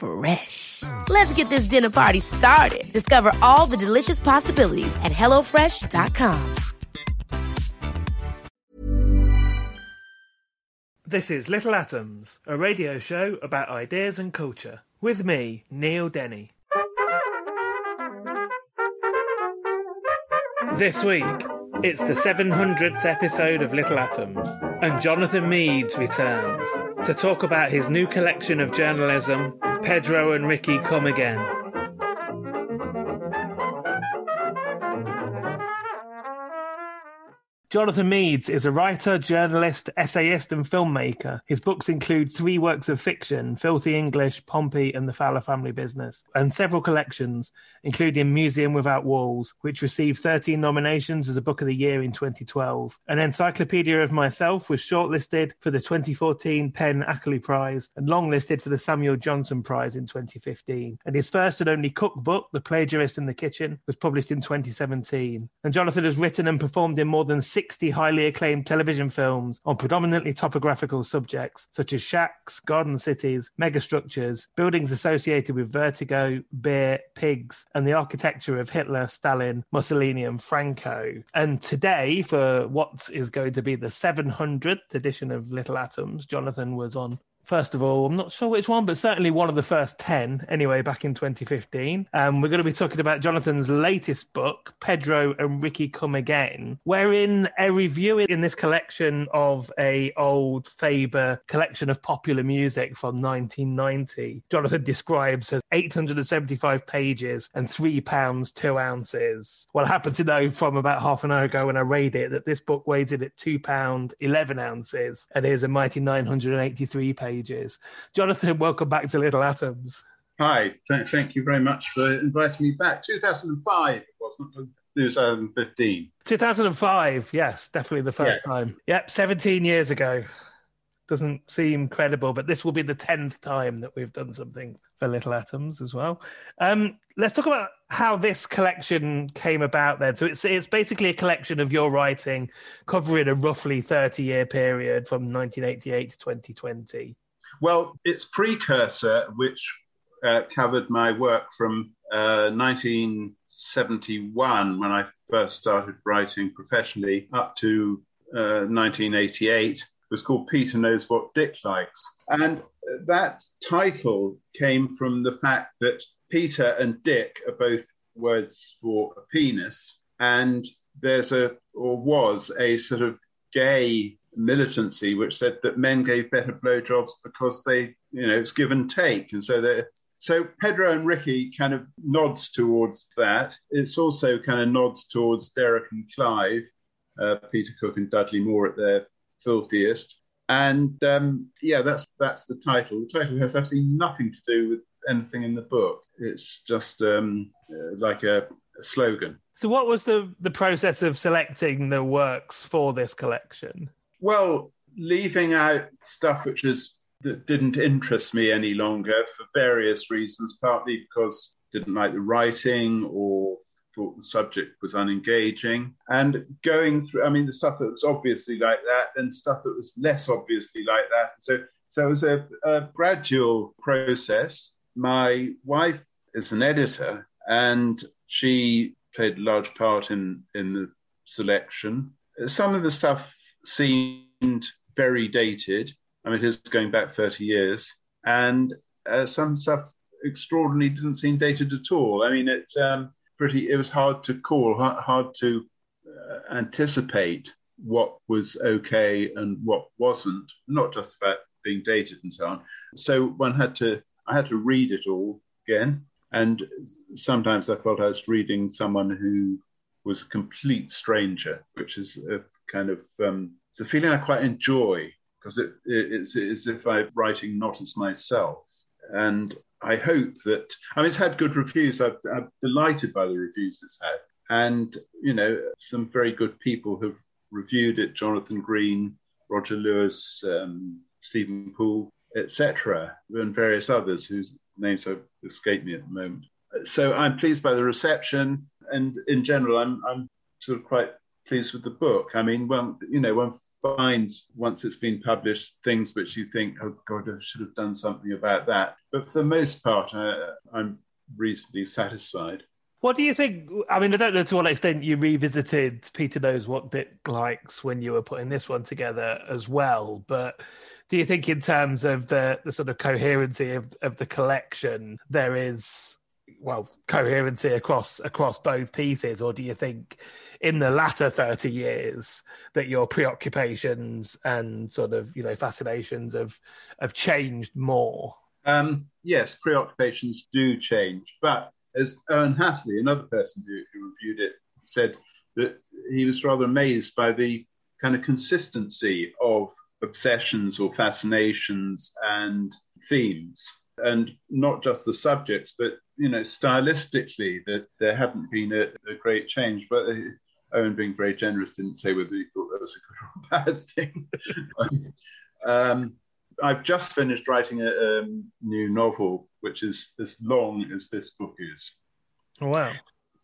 Fresh. Let's get this dinner party started. Discover all the delicious possibilities at hellofresh.com. This is Little Atoms, a radio show about ideas and culture. With me, Neil Denny. This week, it's the 700th episode of Little Atoms, and Jonathan Meades returns to talk about his new collection of journalism, Pedro and Ricky Come Again. Jonathan Meades is a writer, journalist, essayist, and filmmaker. His books include three works of fiction Filthy English, Pompey, and The Fowler Family Business, and several collections, including Museum Without Walls, which received 13 nominations as a Book of the Year in 2012. An Encyclopedia of Myself was shortlisted for the 2014 PEN Ackerley Prize and longlisted for the Samuel Johnson Prize in 2015. And his first and only cookbook, The Plagiarist in the Kitchen, was published in 2017. And Jonathan has written and performed in more than 60 highly acclaimed television films on predominantly topographical subjects such as shacks, garden cities, megastructures, buildings associated with vertigo, beer, pigs, and the architecture of Hitler, Stalin, Mussolini, and Franco. And today, for what is going to be the 700th edition of Little Atoms, Jonathan was on First of all, I'm not sure which one, but certainly one of the first 10, anyway, back in 2015. Um, we're going to be talking about Jonathan's latest book, Pedro and Ricky Come Again, wherein a review in this collection of a old Faber collection of popular music from 1990, Jonathan describes as 875 pages and three pounds, two ounces. Well, I happen to know from about half an hour ago when I read it that this book weighs in at two pound, 11 ounces and is a mighty 983 pages pages. Jonathan, welcome back to Little Atoms. Hi, th- thank you very much for inviting me back. 2005, it wasn't 2015. 2005, yes, definitely the first yeah. time. Yep, 17 years ago. Doesn't seem credible, but this will be the 10th time that we've done something for Little Atoms as well. Um, let's talk about how this collection came about then. So it's it's basically a collection of your writing covering a roughly 30 year period from 1988 to 2020. Well, its precursor, which uh, covered my work from uh, 1971 when I first started writing professionally up to uh, 1988 was called Peter Knows What Dick Likes. And that title came from the fact that Peter and Dick are both words for a penis. And there's a, or was, a sort of gay militancy which said that men gave better blowjobs because they, you know, it's give and take. And so they so Pedro and Ricky kind of nods towards that. It's also kind of nods towards Derek and Clive, uh, Peter Cook and Dudley Moore at their filthiest. And um, yeah, that's that's the title. The title has absolutely nothing to do with anything in the book. It's just um, uh, like a, a slogan. So, what was the the process of selecting the works for this collection? Well, leaving out stuff which is that didn't interest me any longer for various reasons, partly because I didn't like the writing or thought the subject was unengaging. And going through, I mean, the stuff that was obviously like that and stuff that was less obviously like that. So, so it was a, a gradual process. My wife is an editor and she played a large part in, in the selection. Some of the stuff seemed very dated. I mean, it is going back 30 years. And uh, some stuff extraordinarily didn't seem dated at all. I mean, it's um, pretty. It was hard to call, hard to uh, anticipate what was okay and what wasn't, not just about being dated and so on. So one had to, I had to read it all again. And sometimes I felt I was reading someone who was a complete stranger, which is a kind of um, it's a feeling I quite enjoy because it, it, it's, it's as if I'm writing not as myself. And I hope that I mean it's had good reviews. i am delighted by the reviews it's had, and you know some very good people have reviewed it. Jonathon Green, Roger Lewis, um, Steven Poole, etc., and various others whose names have escaped me at the moment. So I'm pleased by the reception, and in general, I'm I'm sort of quite pleased with the book. I mean, well, you know, one finds once it's been published things which you think, oh God, I should have done something about that. But for the most part, I, I'm reasonably satisfied. What do you think? I mean, I don't know to what extent you revisited Peter Knows What Dick Likes when you were putting this one together as well, but do you think, in terms of the, the sort of coherency of, of the collection, there is well coherency across across both pieces, or do you think in the latter thirty years that your preoccupations and sort of you know fascinations have have changed more? Um, yes, preoccupations do change, but as Owen Hatherley, another person who, who reviewed it, said that he was rather amazed by the kind of consistency of obsessions or fascinations and themes and not just the subjects, but you know, stylistically, that there hadn't been a, a great change. But uh, Owen, being very generous, didn't say whether he thought that was a good or bad thing. um, I've just finished writing a, a, new novel, which is as long as this book is. Oh, wow!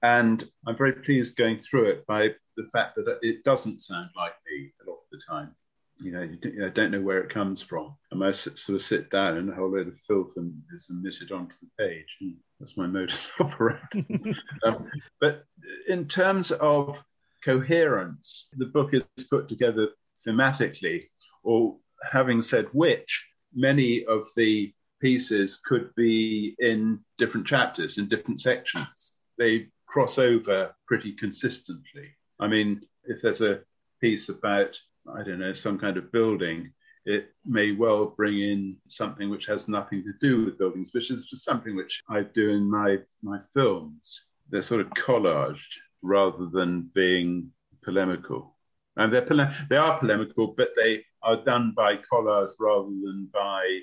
And I'm very pleased going through it by the fact that it doesn't sound like me a lot of the time you know, you don't know where it comes from. And I sort of sit down and a whole load of filth and is emitted onto the page. And that's my modus operandi. um, but in terms of coherence, the book is put together thematically, or having said which, many of the pieces could be in different chapters, in different sections. They cross over pretty consistently. I mean, if there's a piece about I don't know, some kind of building, it may well bring in something which has nothing to do with buildings, which is something which I do in my, my films. They're sort of collaged rather than being polemical. And they're pole- they are polemical, but they are done by collage rather than by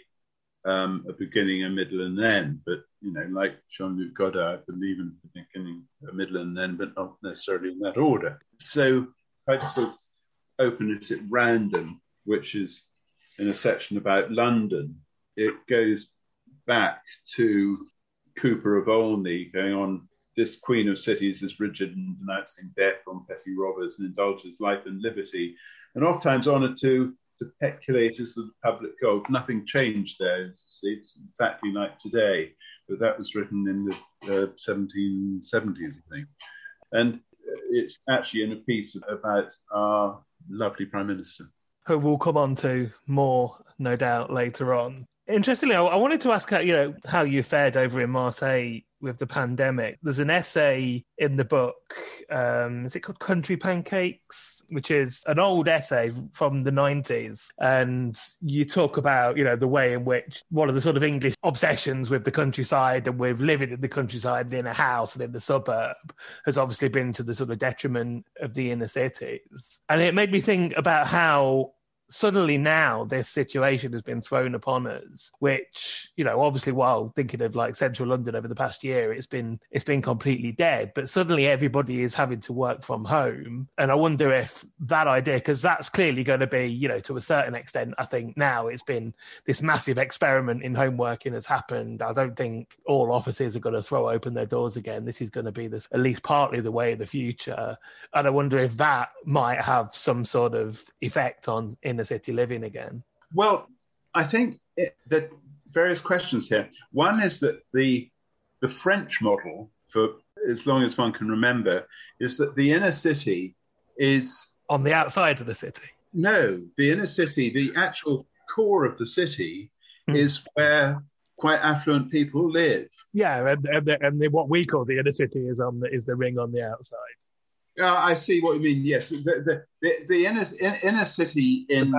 um, a beginning, a middle, and an end. But you know, like Jean-Luc Godard, I believe in the beginning, a middle, and an end, but not necessarily in that order. So I just sort of open it at random, which is in a section about London. It goes back to Cowper of Olney, going on this queen of cities is rigid and denouncing death on petty robbers and indulges life and liberty, and oft times honoured to the peculators of the public gold. Nothing changed there. See, it's exactly like today, but that was written in the uh, 1770s, I think. And it's actually in a piece about our lovely Prime Minister. Who we'll come on to more, no doubt, later on. Interestingly, I, wanted to ask how you know how you fared over in Marseille with the pandemic. There's an essay in the book. Um, is it called Country Pancakes? Which is an old essay from the 90s. And you talk about, you know, the way in which one of the sort of English obsessions with the countryside and with living in the countryside in a house and in the suburb has obviously been to the sort of detriment of the inner cities. And it made me think about how suddenly now this situation has been thrown upon us which you know obviously while thinking of like central london over the past year it's been it's been completely dead. But suddenly everybody is having to work from home. And i wonder if that idea because that's clearly going to be you know to a certain extent i think now it's been this massive experiment in home working has happened. I don't think all offices are going to throw open their doors again. This is going to be this at least partly the way of the future. And i wonder if that might have some sort of effect on inner city living again? Well, I think it, that various questions here. One is that the the French model, for as long as one can remember, is that the inner city is on the outside of the city. No, the inner city, the actual core of the city, mm. is where quite affluent people live. Yeah, and, and, and what we call the inner city is on the, is the ring on the outside. Uh, I see what you mean. Yes, the the, the, the inner in, inner city in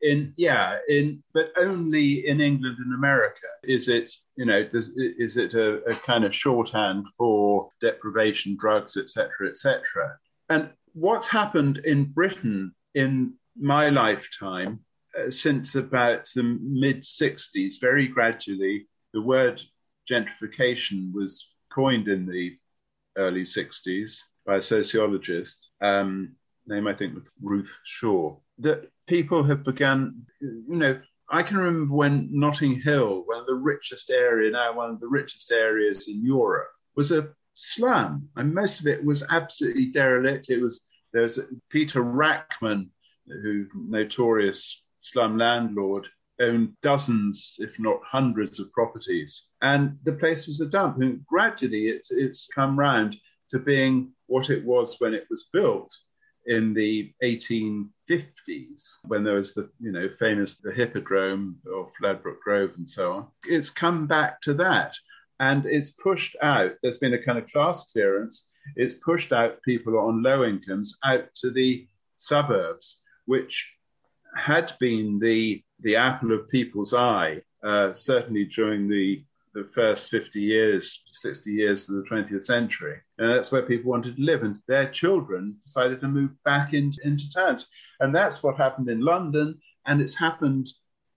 in yeah in but only in England and America is it you know does is it a, a kind of shorthand for deprivation, drugs, etc. etc. And what's happened in Britain in my lifetime uh, since about the mid 60s, very gradually, the word gentrification was coined in the early 60s by a sociologist, um, name I think was Ruth Shaw, that people have begun, you know, I can remember when Notting Hill, one of the richest area now, one of the richest areas in Europe, was a slum, and most of it was absolutely derelict. It was there's Peter Rachman, who notorious slum landlord, owned dozens, if not hundreds, of properties, and the place was a dump. And gradually, it's it's come round to being what it was when it was built in the 1850s, when there was the you know famous the Hippodrome of Ladbroke Grove and so on. It's come back to that, and it's pushed out. There's been a kind of class clearance. It's pushed out people on low incomes out to the suburbs, which had been the the apple of people's eye, uh, certainly during the the first 50 years, 60 years of the 20th century. And that's where people wanted to live. And their children decided to move back into, into towns. And that's what happened in London. And it's happened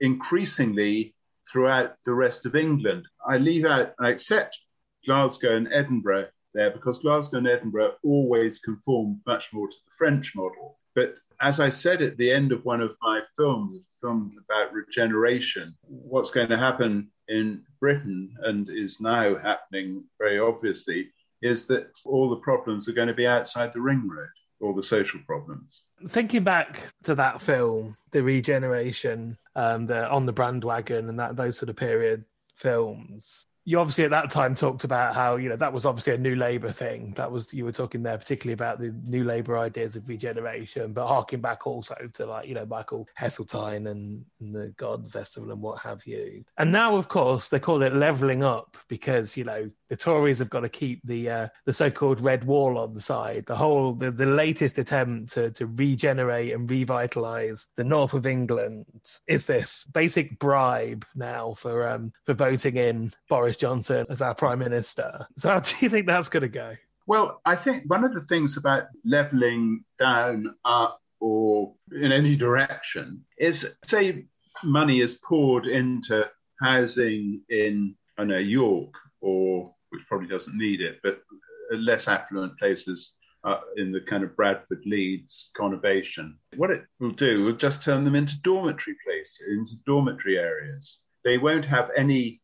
increasingly throughout the rest of England. I leave out, I accept Glasgow and Edinburgh there because Glasgow and Edinburgh always conform much more to the French model. But as I said at the end of one of my films, film about regeneration, what's going to happen in Britain and is now happening very obviously is that all the problems are going to be outside the ring road, all the social problems. Thinking back to that film, the regeneration, um, the on the Brandwagon, and that those sort of period films, you obviously at that time talked about how you know that was obviously a new labour thing. That was you were talking there particularly about the new labour ideas of regeneration, but harking back also to like you know Michael Heseltine and, and, the Garden Festival and what have you. And now, of course, they call it levelling up because you know the Tories have got to keep the uh, the so-called red wall on the side. The whole the, the latest attempt to to regenerate and revitalise the north of England is this basic bribe now for um for voting in Boris Boris Johnson as our prime minister. So how do you think that's going to go? Well, I think one of the things about levelling down, up, or in any direction is say money is poured into housing in I know York or which probably doesn't need it, but less affluent places uh, in the kind of Bradford Leeds conurbation. What it will do will just turn them into dormitory places, into dormitory areas. They won't have any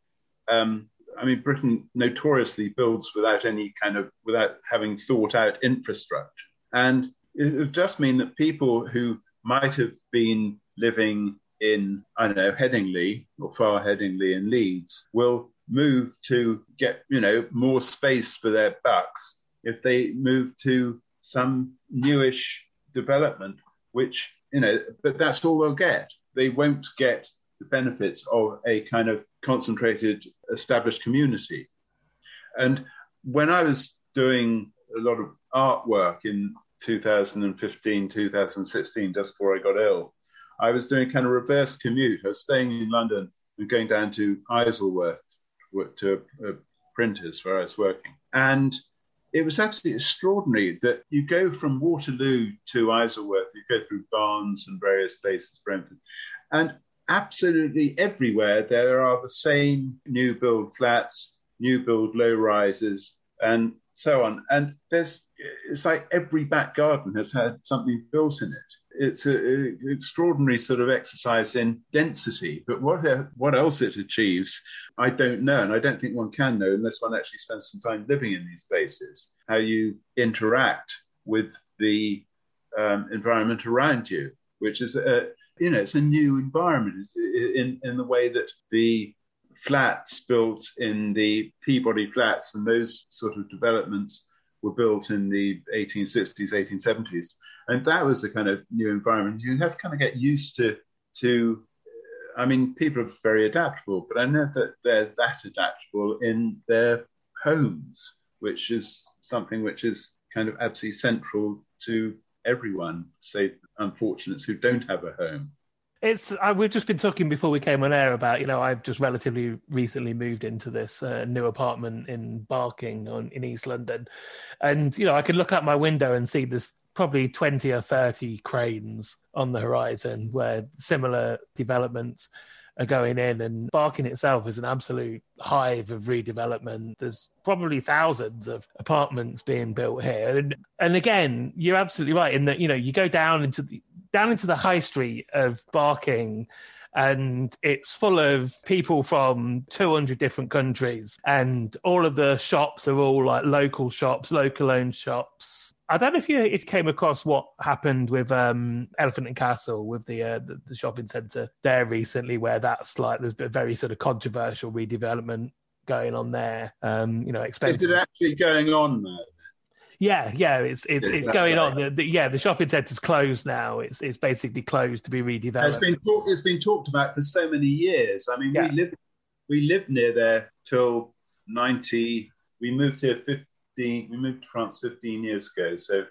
um, I mean, Britain notoriously builds without any kind of, without having thought out infrastructure. And it would just mean that people who might have been living in, I don't know, Headingley or far Headingley in Leeds will move to get, you know, more space for their bucks if they move to some newish development, which, you know, but that's all they'll get. They won't get the benefits of a kind of concentrated established community. And when I was doing a lot of artwork in 2015, 2016, just before I got ill, I was doing kind of reverse commute. I was staying in London and going down to Isleworth to a printers where I was working. And it was absolutely extraordinary that you go from Waterloo to Isleworth, you go through Barnes and various places, Brentford, and absolutely everywhere there are the same new build flats, new build low rises, and so on. And there's it's like every back garden has had something built in it. It's an extraordinary sort of exercise in density. But what what else it achieves, I don't know, and I don't think one can know unless one actually spends some time living in these places. How you interact with the um, environment around you, which is a, you know, it's a new environment in, in the way that the flats built in the Peabody flats and those sort of developments were built in the 1860s, 1870s. And that was the kind of new environment. You have to kind of get used to, to I mean, people are very adaptable, but I know that they're that adaptable in their homes, which is something which is kind of absolutely central to everyone, say unfortunates who don't have a home. It's I, we've just been talking before we came on air about you know I've just relatively recently moved into this uh, new apartment in Barking on in East London, and you know I can look out my window and see there's probably twenty or thirty cranes on the horizon where similar developments are going in. And Barking itself is an absolute hive of redevelopment. There's probably thousands of apartments being built here. And, and again, you're absolutely right in that, you know, you go down into the, down into the high street of Barking and it's full of people from 200 different countries and all of the shops are all like local shops local owned shops I don't know if you if you came across what happened with um, Elephant and Castle with the, uh, the, the shopping centre there recently, where that's like there's been a very sort of controversial redevelopment going on there. Um, you know, expensive. Is it actually going on there? Yeah, yeah, it's it's, it's going on. The, the, yeah, the shopping centre's closed now. It's it's basically closed to be redeveloped. It's been talk, it's been talked about for so many years. I mean, yeah. we lived we lived near there till ninety. We moved here 50, 15, we moved to France 15 years ago. So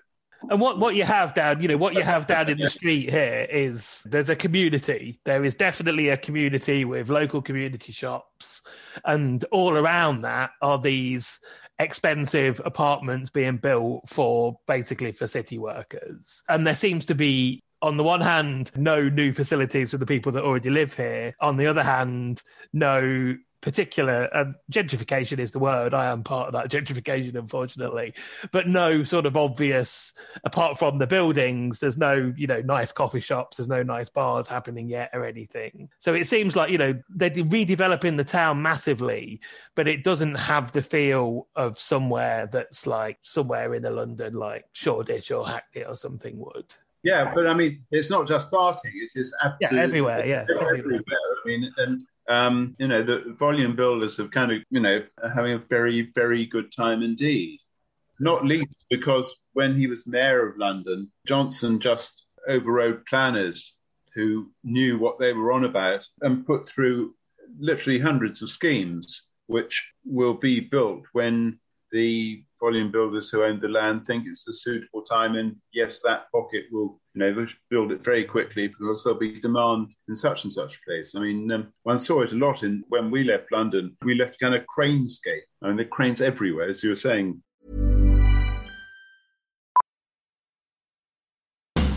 and what, what you have down, you know, what you have down in the street here is there's a community. There is definitely a community with local community shops, and all around that are these expensive apartments being built for basically for city workers. And there seems to be on the one hand, no new facilities for the people that already live here. On the other hand, no particular and gentrification is the word. I am part of that gentrification, unfortunately, but no sort of obvious. Apart from the buildings, there's no you know nice coffee shops. There's no nice bars happening yet or anything. So it seems like you know they're redeveloping the town massively, but it doesn't have the feel of somewhere that's like somewhere in the London, like Shoreditch or Hackney or something would. Yeah, but I mean, it's not just Barking; it's just absolutely yeah, everywhere. Yeah, everywhere. everywhere. I mean, and um, you know, the volume builders have kind of, you know, having a very, very good time indeed. Not least because when he was mayor of London, Johnson just overrode planners who knew what they were on about and put through literally hundreds of schemes which will be built when the volume builders who own the land think it's a suitable time. And yes, that pocket will, you know, build it very quickly because there'll be demand in such and such place. I mean, um, one saw it a lot in when we left London. We left kind of cranescape. I mean, the cranes everywhere, as you were saying.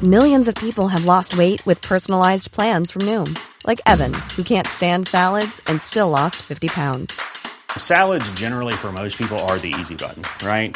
Millions of people have lost weight with personalized plans from Noom, like Evan, who can't stand salads and still lost 50 pounds. Salads, generally, for most people, are the easy button, right?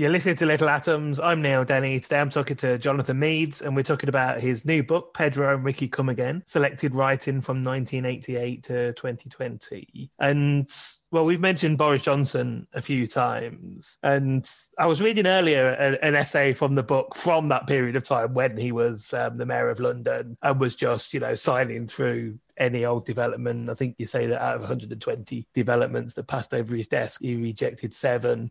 You're listening to Little Atoms. I'm Neil Denny. Today I'm talking to Jonathan Meades, and we're talking about his new book, Pedro and Ricky Come Again, selected writing from 1988 to 2020. And well, we've mentioned Boris Johnson a few times, and I was reading earlier an, essay from the book from that period of time when he was um, the mayor of London and was just, you know, signing through any old development. I think you say that out of 120 developments that passed over his desk, he rejected seven.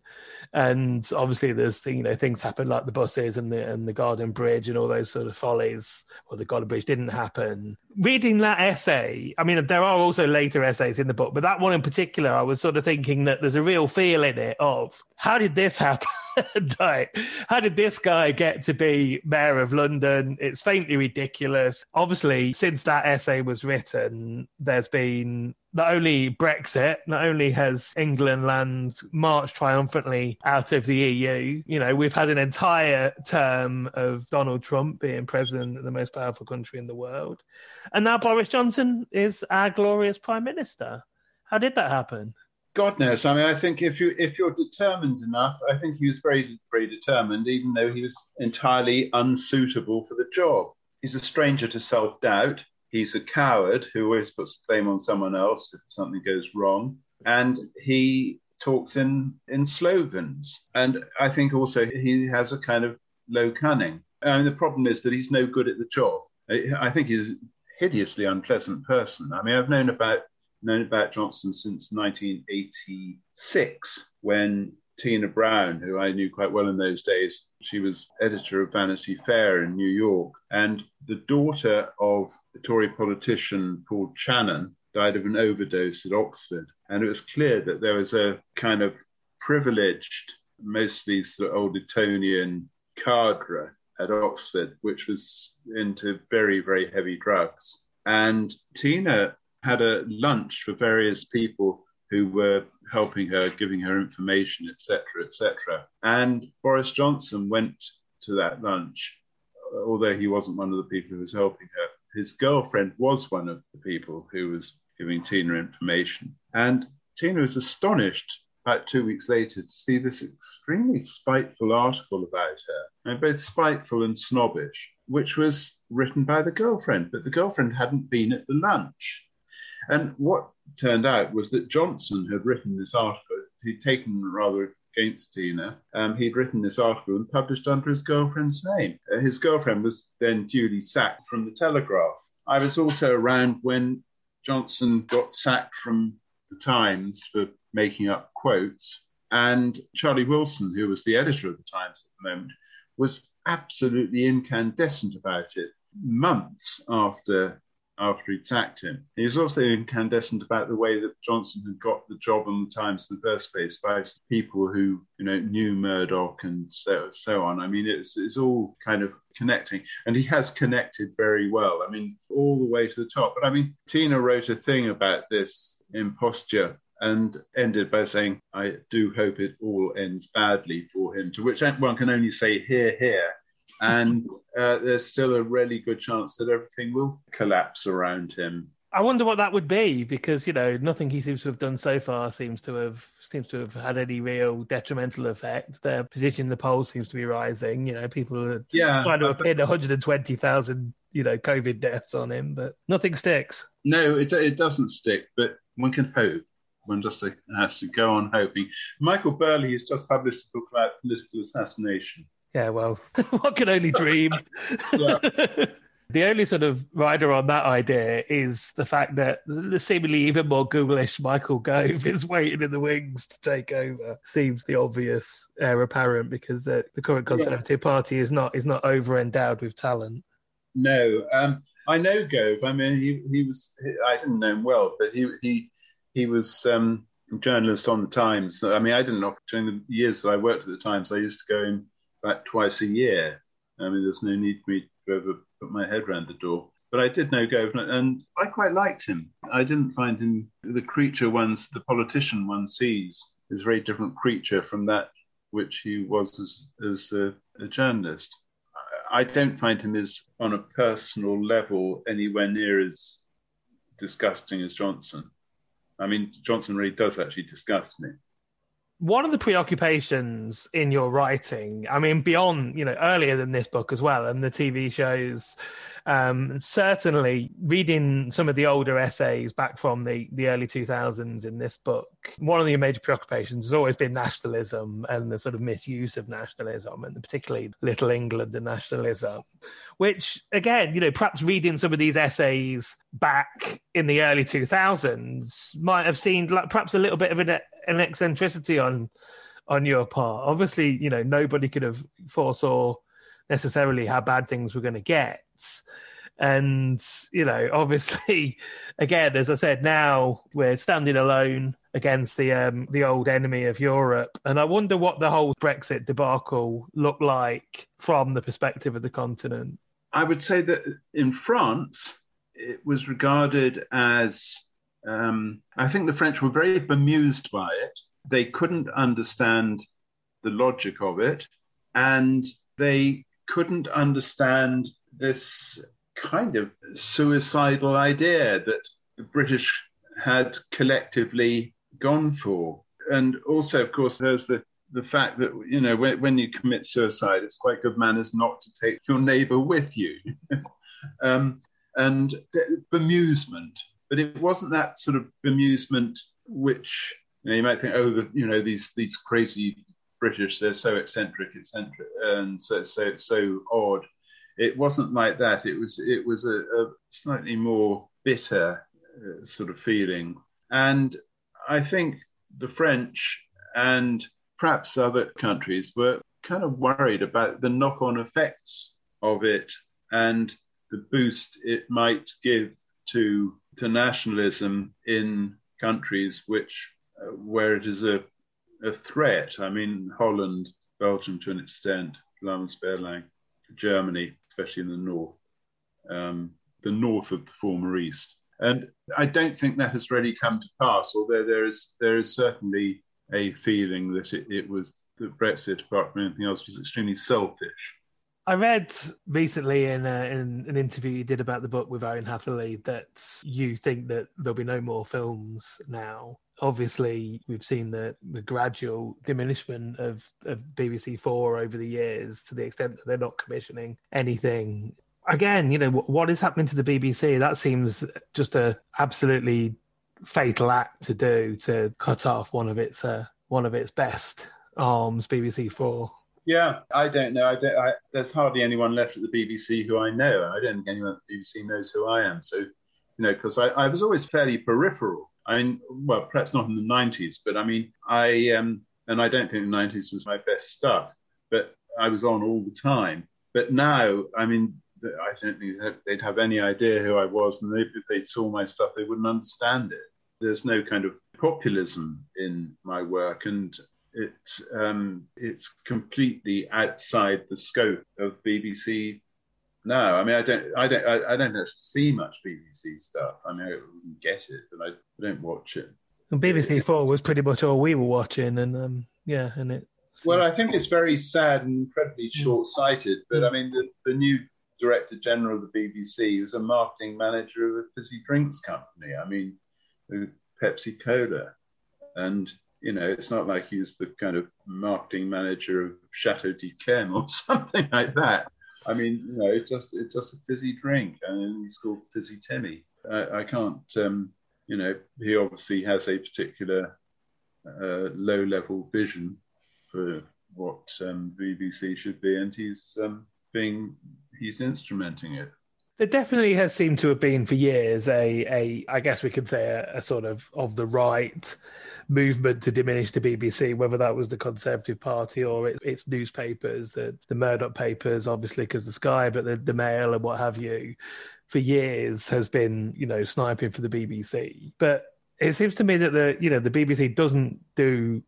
And obviously, there's you know things happen like the buses and the and the Garden Bridge and all those sort of follies. Well, the Garden Bridge didn't happen. Reading that essay, I mean, there are also later essays in the book, but that one in particular, I was sort of thinking that there's a real feel in it of how did this happen? right. How did this guy get to be mayor of London? It's faintly ridiculous. Obviously, since that essay was written, there's been not only Brexit, not only has England land marched triumphantly out of the EU, you know, we've had an entire term of Donald Trump being president of the most powerful country in the world. And now Boris Johnson is our glorious prime minister. How did that happen? God knows. I mean, I think if you if you're determined enough, I think he was very very determined, even though he was entirely unsuitable for the job. He's a stranger to self doubt. He's a coward who always puts blame on someone else if something goes wrong, and he talks in in slogans. And I think also he has a kind of low cunning. I mean, the problem is that he's no good at the job. I think he's a hideously unpleasant person. I mean, I've known about known about Johnson since 1986 when Tina Brown, who I knew quite well in those days, she was editor of Vanity Fair in New York. And the daughter of a Tory politician called Channon died of an overdose at Oxford. And it was clear that there was a kind of privileged, mostly sort of old Etonian cadre at Oxford, which was into very, very heavy drugs. And Tina had a lunch for various people who were helping her, giving her information, etc., etc. And Boris Johnson went to that lunch, although he wasn't one of the people who was helping her. His girlfriend was one of the people who was giving Tina information. And Tina was astonished about two weeks later to see this extremely spiteful article about her, and both spiteful and snobbish, which was written by the girlfriend. But the girlfriend hadn't been at the lunch. And what turned out was that Johnson had written this article. He'd taken rather against Tina. Um, he'd written this article and published under his girlfriend's name. Uh, his girlfriend was then duly sacked from the Telegraph. I was also around when Johnson got sacked from the Times for making up quotes. And Charlie Wilson, who was the editor of the Times at the moment, was absolutely incandescent about it months after after he'd sacked him. He was also incandescent about the way that Johnson had got the job on the Times in the first place by people who, you know, knew Murdoch and so, so on. I mean, it's, it's all kind of connecting. And he has connected very well. I mean, all the way to the top. But I mean, Tina wrote a thing about this imposture and ended by saying, I do hope it all ends badly for him, to which one can only say, hear, here and uh, there's still a really good chance that everything will collapse around him. I wonder what that would be because you know nothing he seems to have done so far seems to have seems to have had any real detrimental effect. Their position in the polls seems to be rising. You know, people are yeah, trying to pin 120,000 you know COVID deaths on him, but nothing sticks. No, it it doesn't stick, but one can hope. One just has to go on hoping. Michael Burleigh has just published a book about political assassination. Yeah, well, one can only dream. the only sort of rider on that idea is the fact that the seemingly even more Googlish Michael Gove is waiting in the wings to take over. Seems the obvious heir apparent because the, the current Conservative yeah. Party is not is not over endowed with talent. No, um, I know Gove. I mean, he he was. I didn't know him well, but he he he was. Um, journalist on the Times. I mean, I didn't know during the years that I worked at the Times. I used to go in about twice a year. I mean, there's no need for me to ever put my head round the door. But I did know Governor, and I quite liked him. I didn't find him the creature one's, the politician one sees, is a very different creature from that which he was as, as a, a journalist. I don't find him as, on a personal level, anywhere near as disgusting as Johnson. I mean, Johnson really does actually disgust me. One of the preoccupations in your writing, I mean, beyond, you know, earlier than this book as well, and the TV shows, um, certainly reading some of the older essays back from the, the early 2000s in this book, one of the major preoccupations has always been nationalism and the sort of misuse of nationalism, and particularly Little England and nationalism, which, again, you know, perhaps reading some of these essays back in the early 2000s might have seemed like perhaps a little bit of an, an eccentricity on on your part. Obviously, you know, nobody could have foresaw necessarily how bad things were going to get. And, you know, obviously, again, as I said, now we're standing alone against the um, the old enemy of Europe. And I wonder what the whole Brexit debacle looked like from the perspective of the continent. I would say that in France, it was regarded as um, I think the French were very bemused by it. They couldn't understand the logic of it, and they couldn't understand this kind of suicidal idea that the British had collectively gone for. And also, of course, there's the, the fact that, you know, when, when you commit suicide, it's quite good manners not to take your neighbor with you. um, and bemusement. But it wasn't that sort of bemusement which you, know, you might think, oh, the, you know, these these crazy British, they're so eccentric, eccentric, and so so so odd. It wasn't like that. It was it was a, a slightly more bitter uh, sort of feeling, and I think the French and perhaps other countries were kind of worried about the knock-on effects of it and the boost it might give to to nationalism in countries which uh, where it is a a threat. I mean, Holland, Belgium to an extent, Germany, especially in the north, um, the north of the former East. And I don't think that has really come to pass, although there is there is certainly a feeling that it, it was that Brexit, apart from anything else, was extremely selfish. I read recently in, a, in, an interview you did about the book with Owen Hatherley that you think that there'll be no more films now obviously we've seen the the gradual diminishment of of BBC Four over the years to the extent that they're not commissioning anything. Again, you know what is happening to the BBC? That seems just a absolutely fatal act to do to cut off one of its uh, one of its best arms, BBC Four. Yeah, I don't know. I don't, I, there's hardly anyone left at the BBC who I know. I don't think anyone at the BBC knows who I am. So, you know, because I, I was always fairly peripheral I mean, well, perhaps not in the 90s, but I mean, I, um, and I don't think the 90s was my best stuff, but I was on all the time. But now, I mean, I don't think they'd have any idea who I was, and if they saw my stuff, they wouldn't understand it. There's no kind of populism in my work, and it's um, it's completely outside the scope of BBC no, I mean I don't, I don't, I, I don't actually see much BBC stuff. I mean I get it, but I, I don't watch it. And BBC Four was pretty much all we were watching, and um, yeah, and it. Well, I think it's very sad and incredibly mm. short-sighted. But I mean, the, the new director general of the BBC was a marketing manager of a fizzy drinks company. I mean, Pepsi Cola, and you know, it's not like he's the kind of marketing manager of Chateau d'Yquem or something like that. I mean, you know, it's just it's just a fizzy drink, and he's called Fizzy Timmy. I, I can't, um, you know, he obviously has a particular uh, low-level vision for what um, BBC should be, and he's um, being he's instrumenting it. There definitely has seemed to have been for years a, a I guess we could say a, a sort of of the right movement to diminish the BBC, whether that was the Conservative Party or its, its newspapers, the, the Murdoch papers, obviously because the Sky, but the, the Mail and what have you, for years has been, you know, sniping for the BBC. But it seems to me that the, you know, the BBC doesn't do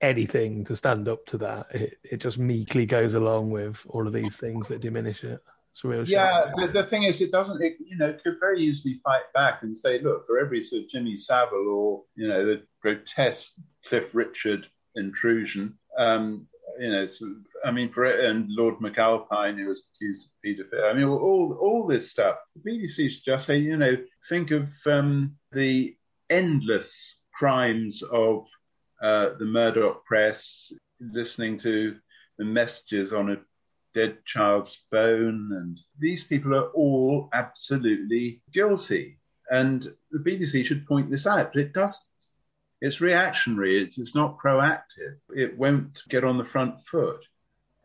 anything to stand up to that. It, it just meekly goes along with all of these things that diminish it. It's real yeah, the, the, thing is, it doesn't, it, you know, it could very easily fight back and say, look, for every sort of Jimmy Savile or, you know, the grotesque Cliff Richard intrusion, um, you know, I mean, for and Lord McAlpine, who was accused of paedophilia. I mean, all all this stuff. The BBC should just say, you know, think of um, the endless crimes of uh, the Murdoch press, listening to the messages on a dead child's bone. And these people are all absolutely guilty. And the BBC should point this out, but it doesn't. It's reactionary, it's, it's not proactive. It won't get on the front foot.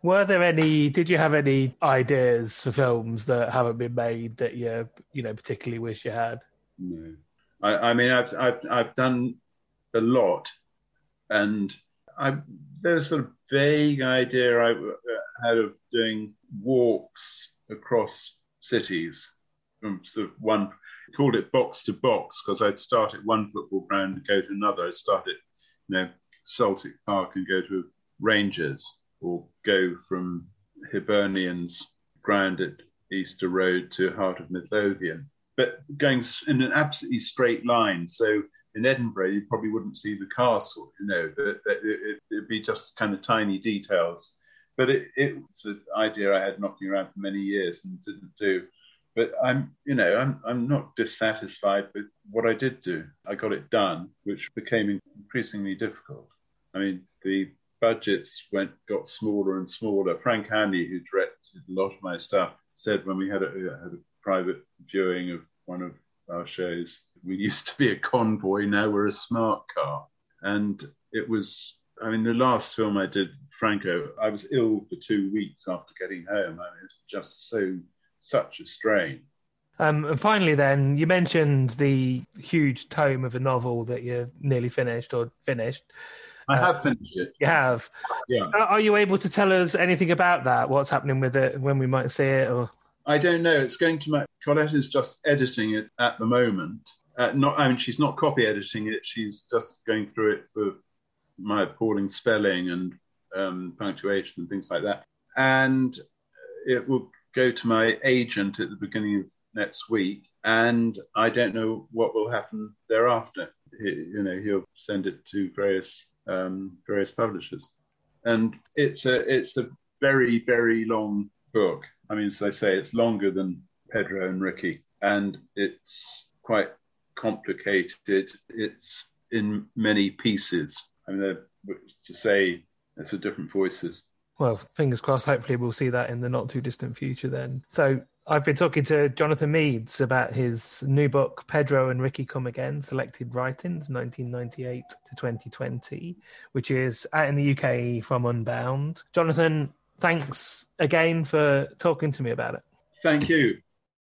Were there any? Did you have any ideas for films that haven't been made that you you know particularly wish you had? No, I, I mean I've, I've I've done a lot, and I there's a sort of vague idea I uh, had of doing walks across cities from sort of one called it box to box because I'd start at one football ground and go to another. I'd start at you know Celtic Park and go to Rangers or go from Hibernian's ground at Easter Road to Heart of Midlothian, but going in an absolutely straight line. So in Edinburgh, you probably wouldn't see the castle, you know, it, it, it'd be just kind of tiny details. But it, it was an idea I had knocking around for many years and didn't do. But I'm, you know, I'm, I'm not dissatisfied with what I did do. I got it done, which became increasingly difficult. I mean, the budgets went got smaller and smaller. Frank Hanly, who directed a lot of my stuff, said when we had a, uh, had a private viewing of one of our shows, we used to be a convoy, now we're a smart car. And it was, I mean, the last film I did, Franco, I was ill for two weeks after getting home. I mean, it was just so, such a strain. Um, and finally, then, you mentioned the huge tome of a novel that you nearly finished or finished. I have finished it. You have. Yeah. Are you able to tell us anything about that? What's happening with it? When we might see it? Or I don't know. It's going to. My, Colette is just editing it at the moment. Uh, not. I mean, she's not copy editing it. She's just going through it for my appalling spelling and um, punctuation and things like that. And it will go to my agent at the beginning of next week. And I don't know what will happen thereafter. He, you know, he'll send it to various um, various publishers. And it's a it's a very very long book. I mean, as I say, it's longer than Pedro and Ricky, and it's quite complicated. It's in many pieces. I mean, to say it's a different voices. Well, fingers crossed. Hopefully, we'll see that in the not too distant future. Then, so I've been talking to Jonathan Meades about his new book, Pedro and Ricky Come Again Selected Writings, 1998 to 2020, which is out in the UK from Unbound. Jonathan, thanks again for talking to me about it. Thank you.